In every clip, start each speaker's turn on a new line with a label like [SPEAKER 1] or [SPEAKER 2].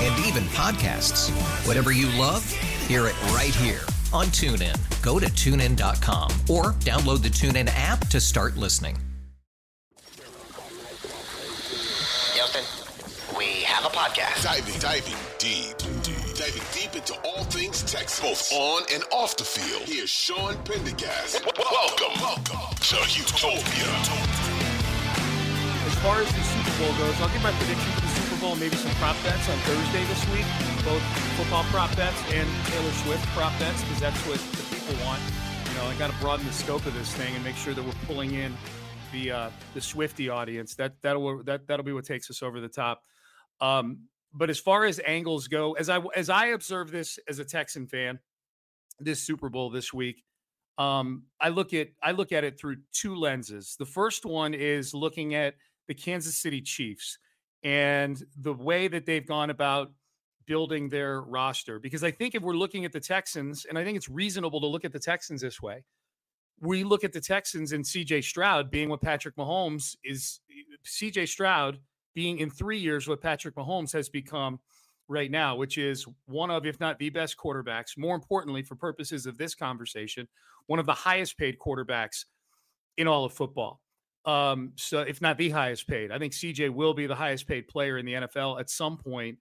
[SPEAKER 1] Yes.
[SPEAKER 2] And even podcasts. Whatever you love, hear it right here on TuneIn. Go to tunein.com or download the TuneIn app to start listening.
[SPEAKER 3] Houston, we have a podcast.
[SPEAKER 4] Diving, diving deep, deep, diving deep into all things Texas, both on and off the field. Here's Sean Pendergast. Welcome, welcome to Houtopia.
[SPEAKER 5] As far as the Super Bowl goes, I'll give my prediction maybe some prop bets on Thursday this week. Both football prop bets and Taylor Swift prop bets, because that's what the people want. You know, I got to broaden the scope of this thing and make sure that we're pulling in the uh, the Swiftie audience. That that'll that that'll be what takes us over the top. Um, but as far as angles go, as I as I observe this as a Texan fan, this Super Bowl this week, um, I look at I look at it through two lenses. The first one is looking at the Kansas City Chiefs and the way that they've gone about building their roster. Because I think if we're looking at the Texans, and I think it's reasonable to look at the Texans this way, we look at the Texans and CJ Stroud being what Patrick Mahomes is. CJ Stroud being in three years what Patrick Mahomes has become right now, which is one of, if not the best quarterbacks, more importantly, for purposes of this conversation, one of the highest paid quarterbacks in all of football. Um, so if not the highest paid, I think CJ will be the highest paid player in the NFL at some point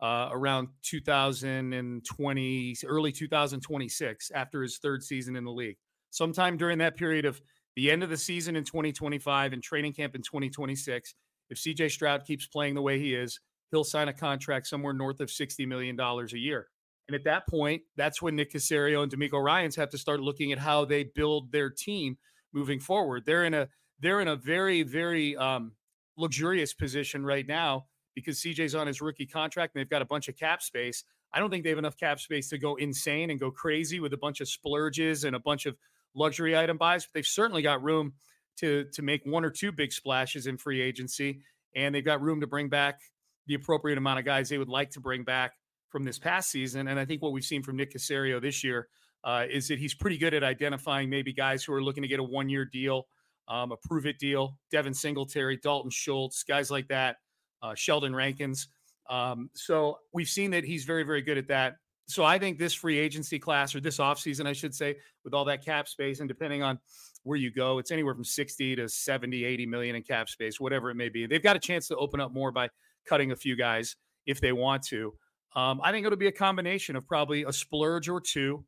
[SPEAKER 5] uh, around 2020, early 2026, after his third season in the league. Sometime during that period of the end of the season in 2025 and training camp in 2026, if CJ Stroud keeps playing the way he is, he'll sign a contract somewhere north of $60 million a year. And at that point, that's when Nick Caserio and DeMeco Ryans have to start looking at how they build their team moving forward. They're in a they're in a very very um, luxurious position right now because CJ's on his rookie contract and they've got a bunch of cap space. I don't think they have enough cap space to go insane and go crazy with a bunch of splurges and a bunch of luxury item buys, but they've certainly got room to to make one or two big splashes in free agency, and they've got room to bring back the appropriate amount of guys they would like to bring back from this past season. And I think what we've seen from Nick Caserio this year uh, is that he's pretty good at identifying maybe guys who are looking to get a one year deal, um, a prove it deal. Devin Singletary, Dalton Schultz, guys like that, uh, Sheldon Rankins. Um, so we've seen that he's very, very good at that. So I think this free agency class or this offseason, I should say, with all that cap space and depending on where you go, it's anywhere from 60 to 70, 80 million in cap space, whatever it may be. They've got a chance to open up more by cutting a few guys if they want to. Um, I think it'll be a combination of probably a splurge or two,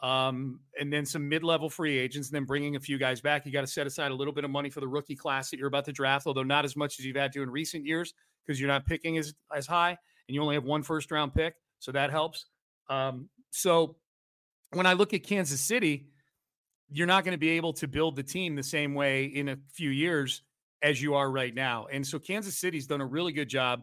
[SPEAKER 5] um, and then some mid-level free agents, and then bringing a few guys back. You got to set aside a little bit of money for the rookie class that you're about to draft, although not as much as you've had to in recent years because you're not picking as as high, and you only have one first-round pick, so that helps. Um, so when I look at Kansas City, you're not going to be able to build the team the same way in a few years as you are right now, and so Kansas City's done a really good job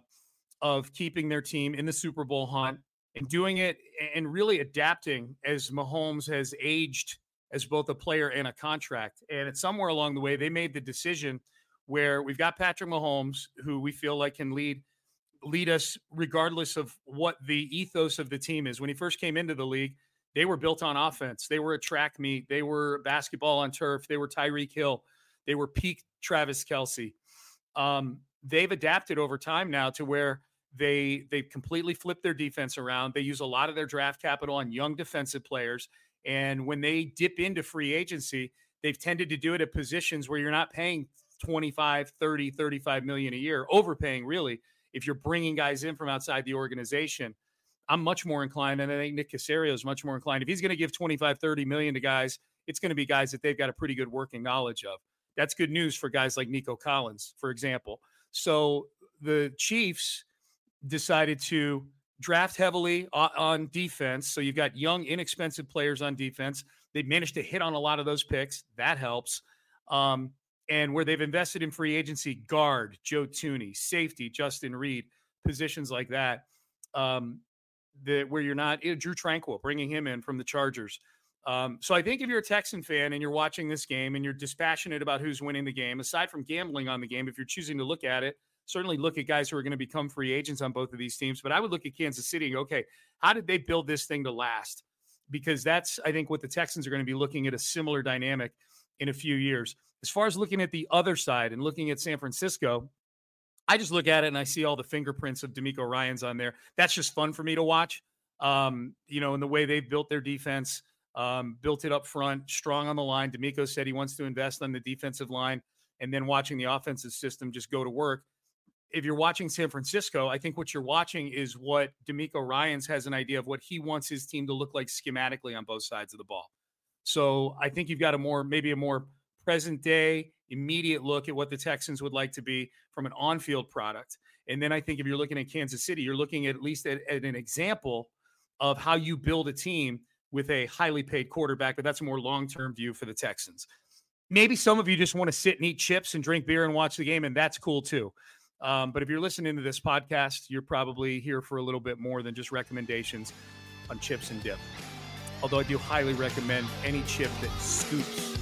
[SPEAKER 5] of keeping their team in the Super Bowl hunt and doing it and really adapting as Mahomes has aged as both a player and a contract. And it's somewhere along the way they made the decision where we've got Patrick Mahomes, who we feel like can lead lead us regardless of what the ethos of the team is. When he first came into the league, they were built on offense. They were a track meet. They were basketball on turf. They were Tyreek Hill. They were peak Travis Kelce. Um, they've adapted over time now to where they they completely flip their defense around. They use a lot of their draft capital on young defensive players. And when they dip into free agency, they've tended to do it at positions where you're not paying 25, 30, 35 million a year, overpaying really. If you're bringing guys in from outside the organization, I'm much more inclined, and I think Nick Caserio is much more inclined. If he's going to give 25, 30 million to guys it's going to be guys that they've got a pretty good working knowledge of. That's good news for guys like Nico Collins, for example. So the Chiefs decided to draft heavily on defense. So you've got young, inexpensive players on defense. They managed to hit on a lot of those picks. That helps. Um, and where they've invested in free agency, guard, Joe Thuney, safety, Justin Reid, positions like that. Um, that where you're not Drue Tranquill bringing him in from the Chargers. Um, so I think if you're a Texan fan and you're watching this game and you're dispassionate about who's winning the game, aside from gambling on the game, if you're choosing to look at it, certainly look at guys who are going to become free agents on both of these teams. But I would look at Kansas City and go, okay, how did they build this thing to last? Because that's, I think, what the Texans are going to be looking at a similar dynamic in a few years. As far as looking at the other side and looking at San Francisco, I just look at it and I see all the fingerprints of DeMeco Ryans on there. That's just fun for me to watch. Um, you know, in the way they've built their defense, um, built it up front, strong on the line. DeMeco said he wants to invest on the defensive line, and then watching the offensive system just go to work. If you're watching San Francisco, I think what you're watching is what DeMeco Ryans has an idea of what he wants his team to look like schematically on both sides of the ball. So I think you've got a more, maybe a more present day, immediate look at what the Texans would like to be from an on field product. And then I think if you're looking at Kansas City, you're looking at, at least at, at an example of how you build a team with a highly paid quarterback, but that's a more long term view for the Texans. Maybe some of you just want to sit and eat chips and drink beer and watch the game, and that's cool too. Um, but if you're listening to this podcast, you're probably here for a little bit more than just recommendations on chips and dip. Although I do highly recommend any chip that scoops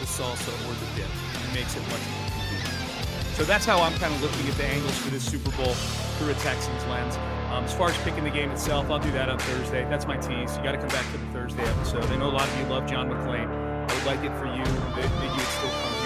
[SPEAKER 5] the salsa or the dip makes it much more convenient. So that's how I'm kind of looking at the angles for this Super Bowl through a Texans lens. Um, as far as picking the game itself, I'll do that on Thursday. That's my tease. You got to come back for the Thursday episode. I know a lot of you love John McClain. I would like it for you that, that you would still come here